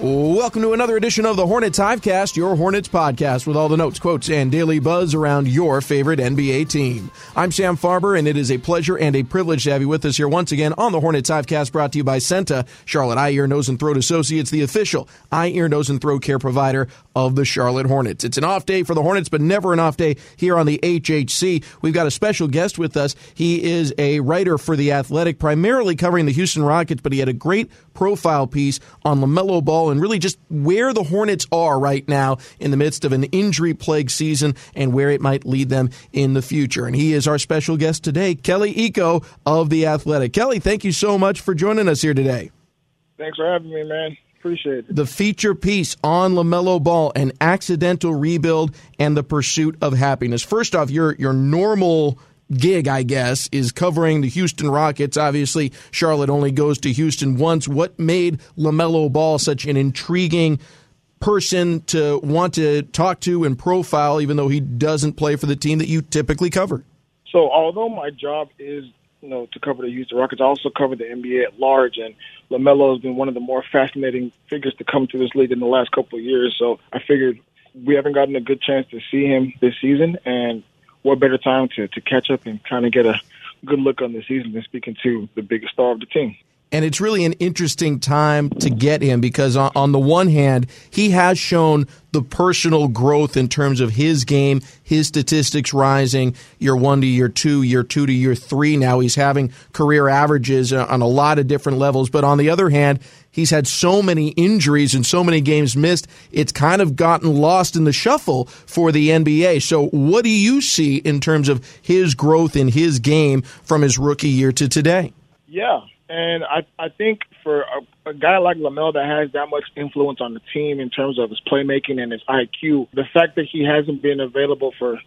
Welcome to another edition of the Hornets Hivecast, your Hornets podcast with all the notes, quotes, and daily buzz around your favorite NBA team. I'm Sam Farber, and it is a pleasure and a privilege to have you with us here once again on the Hornets Hivecast, brought to you by CEENTA, Charlotte Eye, Ear, Nose, and Throat Associates, the official eye, ear, nose, and throat care provider of the Charlotte Hornets. It's an off day for the Hornets, but never an off day here on the HHC. We've got a special guest with us. He is a writer for The Athletic, primarily covering the Houston Rockets, but he had a great profile piece on LaMelo Ball and really just where the Hornets are right now in the midst of an injury plagued season and where it might lead them in the future. And he is our special guest today, Kelly Iko of The Athletic. Kelly, thank you so much for joining us here today. Thanks for having me, man. Appreciate it. The feature piece on LaMelo Ball, an accidental rebuild and the pursuit of happiness. First off, your your normal gig, I guess, is covering the Houston Rockets. Obviously, Charlotte only goes to Houston once. What made LaMelo Ball such an intriguing person to want to talk to and profile, even though he doesn't play for the team that you typically cover? So, although my job is you know to cover the Houston Rockets, I also cover the NBA at large, and LaMelo has been one of the more fascinating figures to come to this league in the last couple of years. So, I figured we haven't gotten a good chance to see him this season, and what better time to, to catch up and kind of get a good look on the season than speaking to the biggest star of the team. And it's really an interesting time to get him because, on, on, the one hand, he has shown the personal growth in terms of his game, his statistics rising year one to year two, year two to year three. Now he's having career averages on a lot of different levels. But on the other hand, he's had so many injuries and so many games missed, it's kind of gotten lost in the shuffle for the NBA. So, what do you see in terms of his growth in his game from his rookie year to today? Yeah, and I I think for a, a guy like LaMelo that has that much influence on the team in terms of his playmaking and his IQ, the fact that he hasn't been available for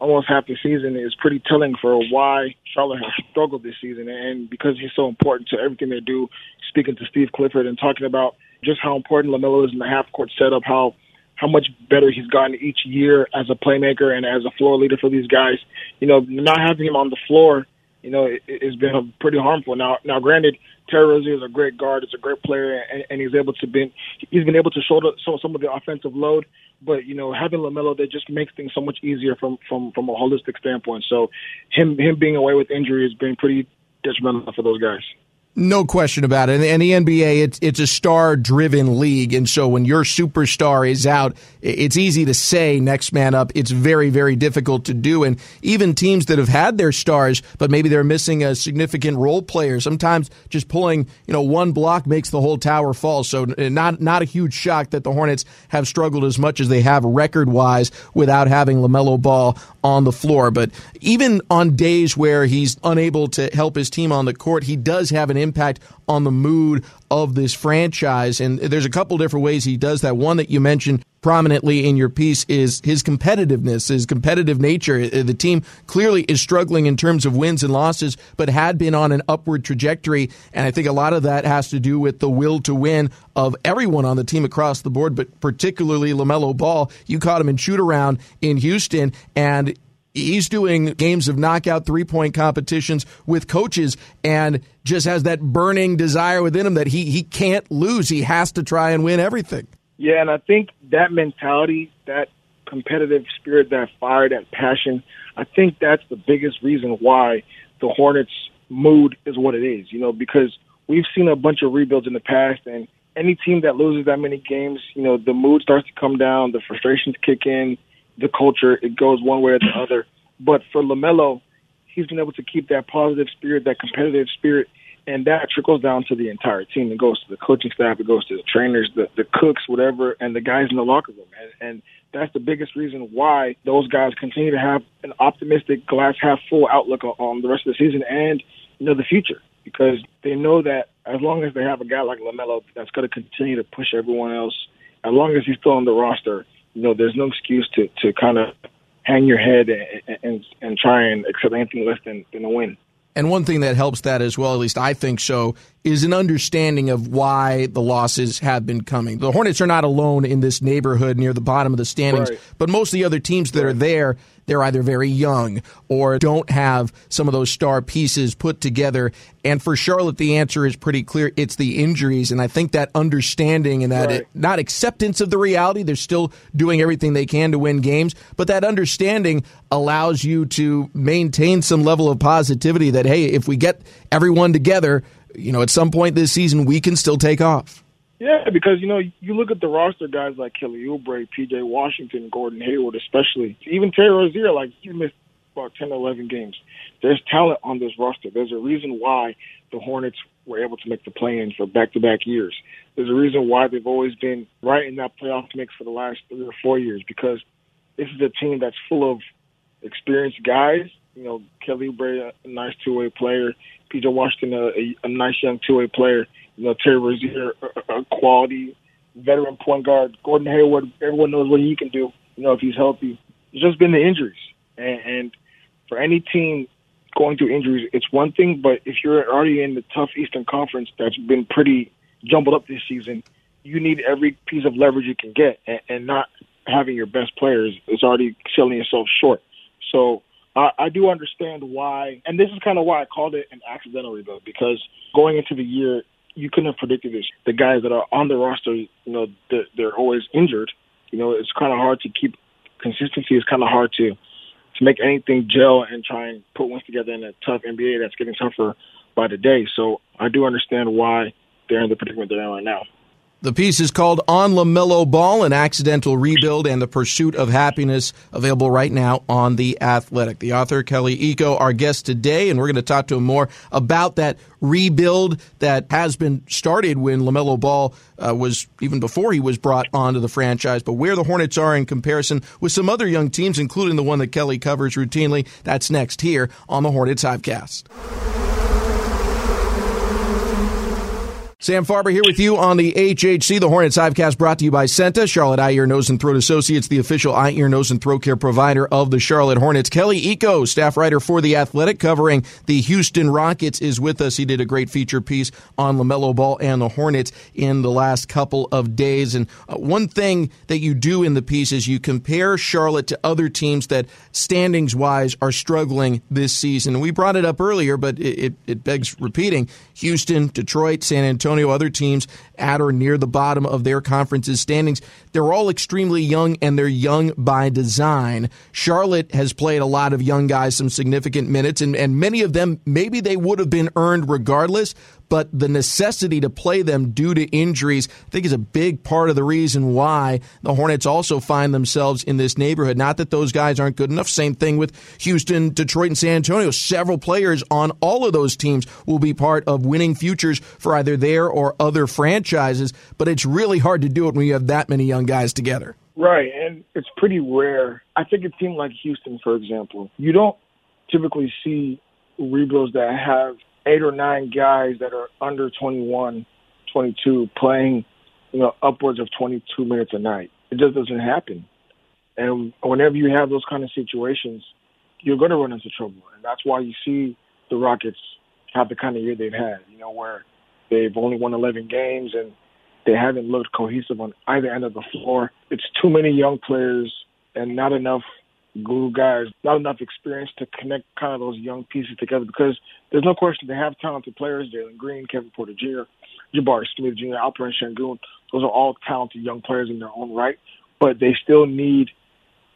almost half the season is pretty telling for why Charlotte has struggled this season. And because he's so important to everything they do, speaking to Steve Clifford and talking about just how important LaMelo is in the half court setup, how how much better he's gotten each year as a playmaker and as a floor leader for these guys. You know, not having him on the floor you know, it, it's been pretty harmful. Now, now, granted, Terry Rozier is a great guard, is a great player, and, and he's able to been he's been able to shoulder some of the offensive load. But you know, having Lamelo that just makes things so much easier from from from a holistic standpoint. So, him him being away with injury has been pretty detrimental for those guys. No question about it. And the NBA, it's it's a star driven league, and so when your superstar is out, it's easy to say next man up. It's very very difficult to do. And even teams that have had their stars, but maybe they're missing a significant role player, sometimes just pulling you know one block makes the whole tower fall. So not not a huge shock that the Hornets have struggled as much as they have record wise without having Lamelo Ball on the floor. But even on days where he's unable to help his team on the court, he does have an impact on the mood of this franchise. And there's a couple different ways he does that. One that you mentioned prominently in your piece is his competitiveness, his competitive nature. Uh, the team clearly is struggling in terms of wins and losses, but had been on an upward trajectory. And I think a lot of that has to do with the will to win of everyone on the team across the board, but particularly LaMelo Ball. You caught him in shoot around in Houston, and he's doing games of knockout three point competitions with coaches and just has that burning desire within him that he, he can't lose. He has to try and win everything. Yeah, and I think that mentality, that competitive spirit, that fire, that passion, I think that's the biggest reason why the Hornets mood is what it is, you know, because we've seen a bunch of rebuilds in the past and any team that loses that many games, you know, the mood starts to come down, the frustrations kick in, the culture. It goes one way or the other. But for Lamelo, he's been able to keep that positive spirit, that competitive spirit, and that trickles down to the entire team. It goes to the coaching staff, it goes to the trainers, the, the cooks, whatever, and the guys in the locker room. And, and that's the biggest reason why those guys continue to have an optimistic, glass half full outlook on, on the rest of the season and you know the future because they know that as long as they have a guy like Lamelo that's going to continue to push everyone else, as long as he's still on the roster, you know, there's no excuse to to kind of hang your head and, and and try and accept anything less than than a win. And one thing that helps that as well, at least I think so, is an understanding of why the losses have been coming. The Hornets are not alone in this neighborhood near the bottom of the standings, right. but most of the other teams that are there, they're either very young or don't have some of those star pieces put together. And for Charlotte, the answer is pretty clear. It's the injuries. And I think that understanding and that right. it, not acceptance of the reality, they're still doing everything they can to win games, but that understanding allows you to maintain some level of positivity that, hey, if we get everyone together, you know, at some point this season, we can still take off. Yeah, because you know you look at the roster guys like Kelly Oubre, P.J. Washington, Gordon Hayward, especially even Terry Rozier. Like he missed about 10, 11 games. There's talent on this roster. There's a reason why the Hornets were able to make the play-in for back-to-back years. There's a reason why they've always been right in that playoff mix for the last three or four years because this is a team that's full of experienced guys. You know, Kelly Oubre, a nice two-way player. P.J. Washington, a, a, a nice young two-way player you know, Terry Rozier, a, a quality veteran point guard. Gordon Hayward, everyone knows what he can do, you know, if he's healthy. It's just been the injuries. And, and for any team going through injuries, it's one thing, but if you're already in the tough Eastern Conference that's been pretty jumbled up this season, you need every piece of leverage you can get and, and not having your best players is already selling yourself short. So I, I do understand why, and this is kind of why I called it an accidental rebuild because going into the year, you couldn't have predicted this. The guys that are on the roster, you know, they're, they're always injured. You know, it's kind of hard to keep consistency. It's kind of hard to to make anything gel and try and put ones together in a tough NBA that's getting tougher by the day. So I do understand why they're in the predicament they're in right now. The piece is called On LaMelo Ball, an accidental rebuild and the pursuit of happiness, available right now on The Athletic. The author, Kelly Iko, our guest today, and we're going to talk to him more about that rebuild that has been started when LaMelo Ball uh, was, even before he was brought onto the franchise, but where the Hornets are in comparison with some other young teams, including the one that Kelly covers routinely. That's next here on the Hornets Hivecast. Sam Farber here with you on the HHC, the Hornets Hivecast brought to you by CEENTA, Charlotte Eye, Ear, Nose, and Throat Associates, the official eye, ear, nose, and throat care provider of the Charlotte Hornets. Kelly Iko, staff writer for The Athletic, covering the Houston Rockets, is with us. He did a great feature piece on LaMelo Ball and the Hornets in the last couple of days. And uh, one thing that you do in the piece is you compare Charlotte to other teams that, standings wise, are struggling this season. We brought it up earlier, but it, it, it begs repeating Houston, Detroit, San Antonio. Antonio, other teams at or near the bottom of their conference's standings. They're all extremely young and they're young by design. Charlotte has played a lot of young guys some significant minutes, and, and many of them maybe they would have been earned regardless, but the necessity to play them due to injuries, I think, is a big part of the reason why the Hornets also find themselves in this neighborhood. Not that those guys aren't good enough. Same thing with Houston, Detroit, and San Antonio. Several players on all of those teams will be part of winning futures for either their or other franchises, but it's really hard to do it when you have that many young guys together. Right, and it's pretty rare. I think a team like Houston, for example, you don't typically see rebuilds that have eight or nine guys that are under 21, 22 playing, you know, upwards of 22 minutes a night. It just doesn't happen. And whenever you have those kind of situations, you're going to run into trouble. And that's why you see the Rockets have the kind of year they've had, you know, where they've only won 11 games and they haven't looked cohesive on either end of the floor. It's too many young players and not enough glue guys, not enough experience to connect kind of those young pieces together because there's no question they have talented players. Jalen Green, Kevin Porter Jr., Jabari Smith Jr., Alperen Sengun. Those are all talented young players in their own right, but they still need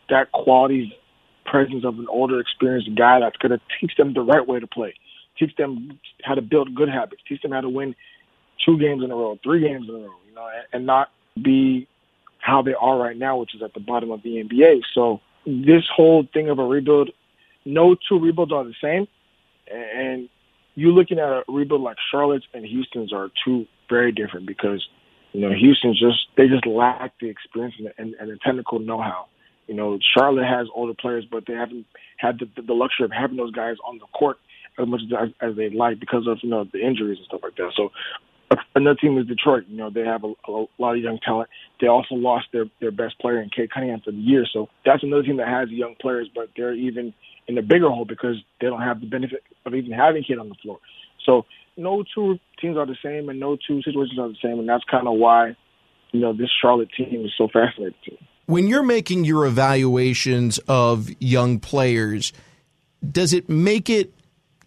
that quality presence of an older, experienced guy that's going to teach them the right way to play, teach them how to build good habits, teach them how to win two games in a row, three games in a row, you know, and, and not be how they are right now, which is at the bottom of the NBA. So this whole thing of a rebuild, no two rebuilds are the same. And you looking at a rebuild like Charlotte's and Houston's are two very different because, you know, Houston's just, they just lack the experience and, and, and the technical know-how. You know, Charlotte has older players, but they haven't had the, the luxury of having those guys on the court as much as, as they like because of, you know, the injuries and stuff like that. So another team is Detroit. You know, they have a, a lot of young talent. They also lost their their best player in Cade Cunningham for the year, so that's another team that has young players, but they're even in a bigger hole because they don't have the benefit of even having Cade on the floor. So no two teams are the same, and no two situations are the same, and that's kind of why you know this Charlotte team is so fascinating to me. When you're making your evaluations of young players, does it make it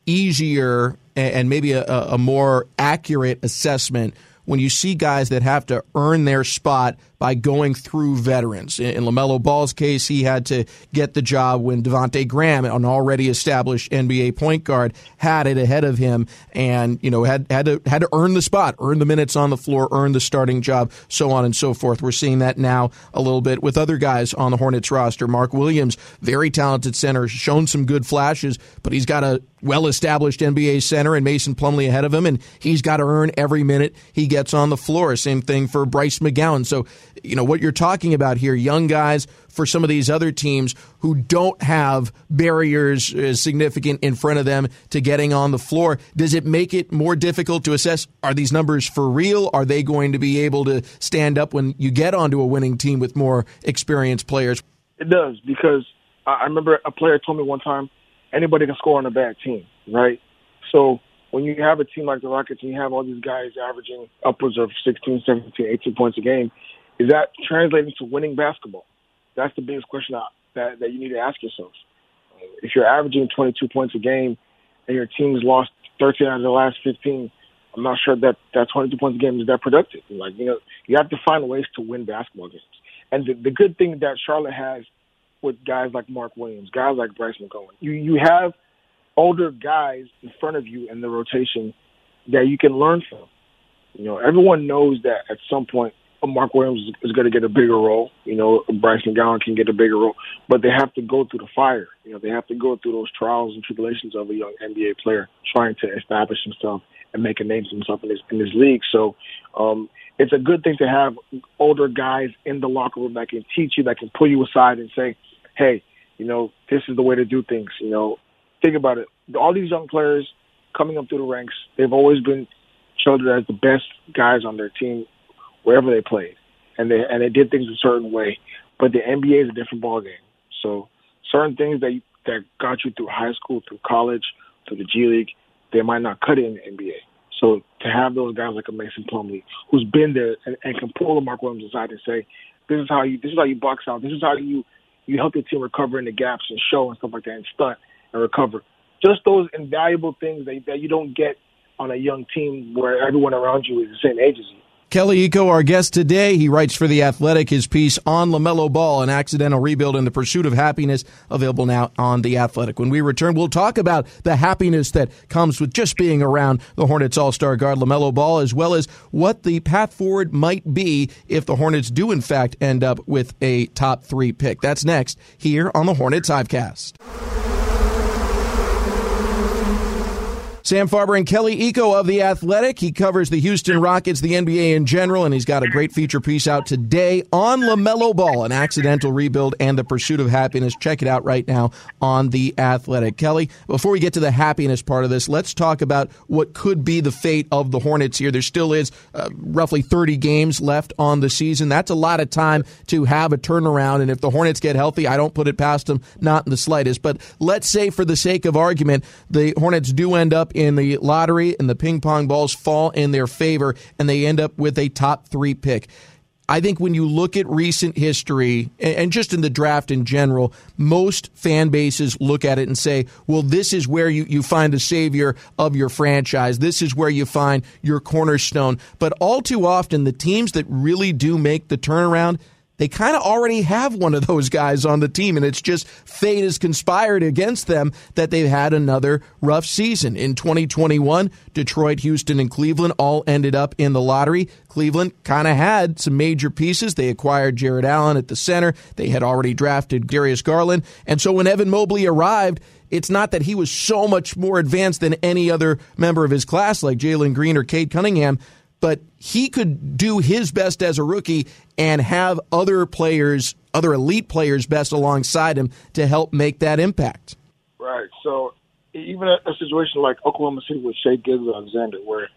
easier and maybe a, a more accurate assessment when you see guys that have to earn their spot by going through veterans. In, LaMelo Ball's case, he had to get the job when Devonte Graham, an already established NBA point guard, had it ahead of him, and you know had had to had to earn the spot, earn the minutes on the floor, earn the starting job, so on and so forth. We're seeing that now a little bit with other guys on the Hornets roster. Mark Williams, very talented center, shown some good flashes, but he's got a well established NBA center and Mason Plumlee ahead of him, and he's got to earn every minute he gets on the floor. Same thing for Bryce McGowens. So, you know, what you're talking about here, young guys for some of these other teams who don't have barriers uh, significant in front of them to getting on the floor, does it make it more difficult to assess are these numbers for real? Are they going to be able to stand up when you get onto a winning team with more experienced players? It does because I remember a player told me one time anybody can score on a bad team, right? So when you have a team like the Rockets and you have all these guys averaging upwards of 16, 17, 18 points a game, is that translating to winning basketball? That's the biggest question that, that you need to ask yourself. Uh, if you're averaging 22 points a game and your team's lost 13 out of the last 15, I'm not sure that that 22 points a game is that productive. Like, you know, you have to find ways to win basketball games. And the, the good thing that Charlotte has with guys like Mark Williams, guys like Bryce McGowens. You you have older guys in front of you in the rotation that you can learn from. You know, everyone knows that at some point Mark Williams is going to get a bigger role. You know, Bryce McGowens can get a bigger role, but they have to go through the fire. You know, they have to go through those trials and tribulations of a young NBA player trying to establish himself and make a name for himself in this in this league. So, um, it's a good thing to have older guys in the locker room that can teach you, that can pull you aside and say, hey, you know, this is the way to do things. You know, think about it. All these young players coming up through the ranks, they've always been chosen as the best guys on their team wherever they played, and they and they did things a certain way. But the NBA is a different ballgame. So certain things that that got you through high school, through college, through the G League, they might not cut it in the NBA. So to have those guys like a Mason Plumlee, who's been there and, and can pull a Mark Williams aside and say, "This is how you, this is how you box out. This is how you you help your team recover in the gaps and show and stuff like that and stunt and recover. Just those invaluable things that, that you don't get on a young team where everyone around you is the same age as you. Kelly Iko, our guest today, he writes for The Athletic his piece on LaMelo Ball, an accidental rebuild in the pursuit of happiness, available now on The Athletic. When we return, we'll talk about the happiness that comes with just being around the Hornets All Star guard LaMelo Ball, as well as what the path forward might be if the Hornets do, in fact, end up with a top three pick. That's next here on the Hornets Hivecast. Sam Farber and Kelly Iko of The Athletic. He covers the Houston Rockets, the NBA in general, and he's got a great feature piece out today on LaMelo Ball, an accidental rebuild and the pursuit of happiness. Check it out right now on The Athletic. Kelly, before we get to the happiness part of this, let's talk about what could be the fate of the Hornets here. There still is uh, roughly 30 games left on the season. That's a lot of time to have a turnaround, and if the Hornets get healthy, I don't put it past them, not in the slightest. But let's say, for the sake of argument, the Hornets do end up in the lottery and the ping pong balls fall in their favor and they end up with a top three pick. I think when you look at recent history and just in the draft in general, most fan bases look at it and say, well, this is where you, you find the savior of your franchise. This is where you find your cornerstone. But all too often, the teams that really do make the turnaround, they kind of already have one of those guys on the team, and it's just fate has conspired against them that they've had another rough season. In 2021, Detroit, Houston, and Cleveland all ended up in the lottery. Cleveland kind of had some major pieces. They acquired Jarrett Allen at the center. They had already drafted Darius Garland. And so when Evan Mobley arrived, it's not that he was so much more advanced than any other member of his class like Jalen Green or Cade Cunningham, but he could do his best as a rookie and have other players, other elite players, best alongside him to help make that impact. Right. So even a, situation like Oklahoma City with Shai Gilgeous-Alexander, where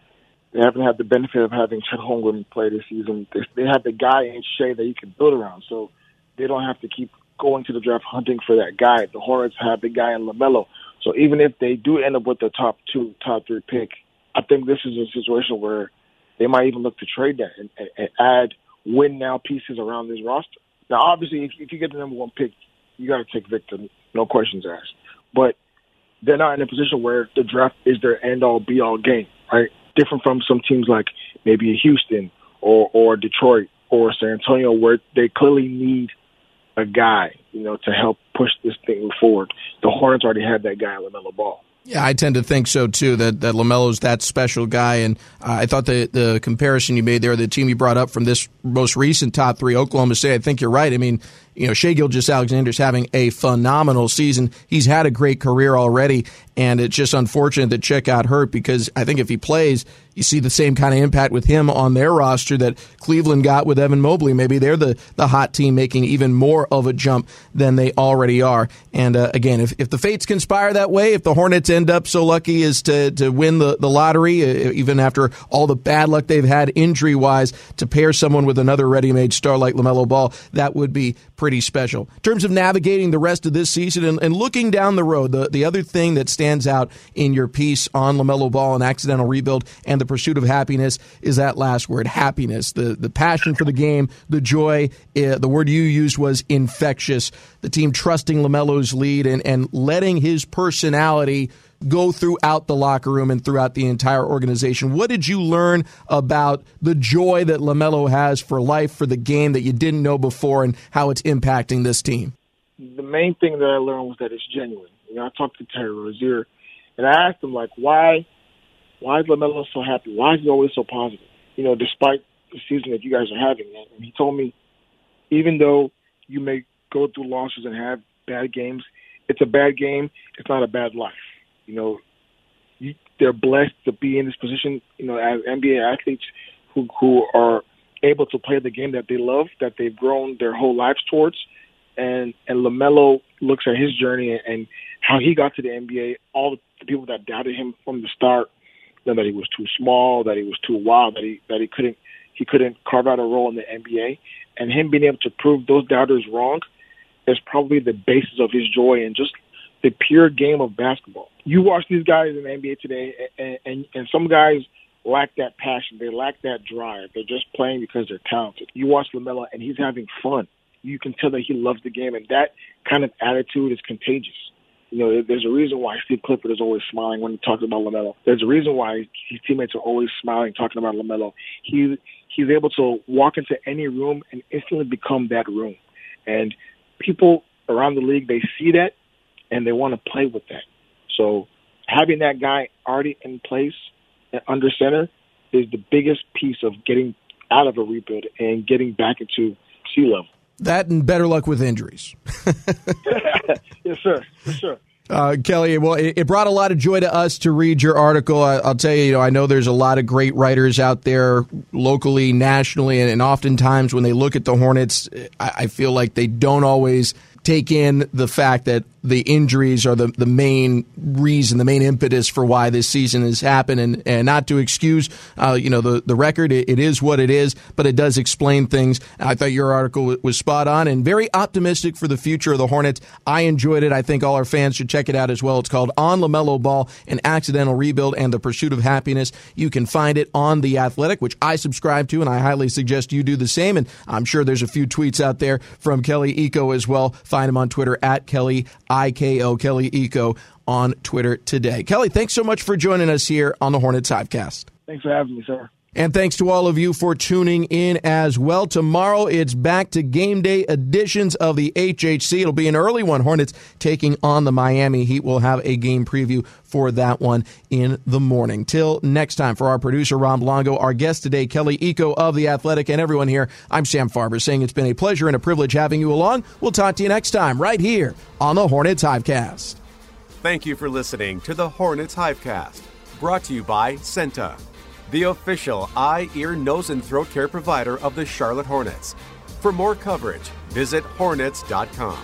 they haven't had the benefit of having Chet Holmgren play this season, they, they have the guy in Shai that you can build around. So they don't have to keep going to the draft hunting for that guy. The Hornets have the guy in LaMelo. So even if they do end up with the top two, top three pick, I think this is a situation where they might even look to trade that and, and, and add win now pieces around this roster. Now, obviously, if, if you get the number one pick, you got to take Victor, no questions asked. But they're not in a position where the draft is their end all be all game, right? Different from some teams like maybe Houston or or Detroit or San Antonio, where they clearly need a guy, you know, to help push this thing forward. The Hornets already had that guy, LaMelo Ball. Yeah, I tend to think so too. That that Lamelo's that special guy, and uh, I thought the the comparison you made there, the team you brought up from this most recent top three, Oklahoma State. I think you're right. I mean, you know, Shai Gilgeous-Alexander's having a phenomenal season. He's had a great career already, and it's just unfortunate that Chet got hurt because I think if he plays, you see the same kind of impact with him on their roster that Cleveland got with Evan Mobley. Maybe they're the, the hot team making even more of a jump than they already are. And uh, again, if, if the fates conspire that way, if the Hornets end up so lucky as to, to win the, the lottery, uh, even after all the bad luck they've had injury wise, to pair someone with another ready made star like LaMelo Ball, that would be pretty special. In terms of navigating the rest of this season and, and looking down the road, the, the other thing that stands out in your piece on LaMelo Ball and accidental rebuild and the pursuit of happiness is that last word, happiness. The, the passion for the game, the joy. Uh, the word you used was infectious. The team trusting LaMelo's lead and, and letting his personality go throughout the locker room and throughout the entire organization. What did you learn about the joy that LaMelo has for life, for the game that you didn't know before, and how it's impacting this team? The main thing that I learned was that it's genuine. You know, I talked to Terry Rozier, and I asked him, like, why, why is LaMelo so happy? Why is he always so positive? You know, despite the season that you guys are having. And he told me, even though you may go through losses and have bad games, it's a bad game. It's not a bad life. You know, you, they're blessed to be in this position. You know, as NBA athletes who who are able to play the game that they love, that they've grown their whole lives towards. And and Lamelo looks at his journey and how he got to the NBA. All the people that doubted him from the start, that he was too small, that he was too wild, that he that he couldn't he couldn't carve out a role in the NBA, and him being able to prove those doubters wrong is probably the basis of his joy and just the pure game of basketball. You watch these guys in the NBA today, and, and, and some guys lack that passion. They lack that drive. They're just playing because they're talented. You watch LaMelo, and he's having fun. You can tell that he loves the game, and that kind of attitude is contagious. You know, there's a reason why Steve Clifford is always smiling when he talks about LaMelo. There's a reason why his teammates are always smiling talking about LaMelo. He he's able to walk into any room and instantly become that room. And people around the league, they see that and they want to play with that. So having that guy already in place and under center is the biggest piece of getting out of a rebuild and getting back into sea level. That and better luck with injuries. yes, sir. For sure. Uh, Kelly, well, it, it, brought a lot of joy to us to read your article. I, will tell you, you know, I know there's a lot of great writers out there locally, nationally, and, and oftentimes when they look at the Hornets, I, I feel like they don't always take in the fact that the injuries are the, the main reason, the main impetus for why this season has happened, and, and not to excuse, uh, you know, the, the record. It, it is what it is, but it does explain things. I thought your article was spot on and very optimistic for the future of the Hornets. I enjoyed it. I think all our fans should check it out as well. It's called On LaMelo Ball, an accidental rebuild and the pursuit of happiness. You can find it on The Athletic, which I subscribe to, and I highly suggest you do the same. And I'm sure there's a few tweets out there from Kelly Iko as well. Find him on Twitter at Kelly IKO, Kelly Iko on Twitter today. Kelly, thanks so much for joining us here on the Hornets Hivecast. Thanks for having me, sir. And thanks to all of you for tuning in as well. Tomorrow it's back to game day editions of the HHC. It'll be an early one. Hornets taking on the Miami Heat. We'll have a game preview for that one in the morning. Till next time, for our producer, Ron Longo, our guest today, Kelly Iko of The Athletic, and everyone here, I'm Sam Farber saying it's been a pleasure and a privilege having you along. We'll talk to you next time right here on the Hornets Hivecast. Thank you for listening to the Hornets Hivecast, brought to you by CEENTA the official eye, ear, nose, and throat care provider of the Charlotte Hornets. For more coverage, visit hornets.com.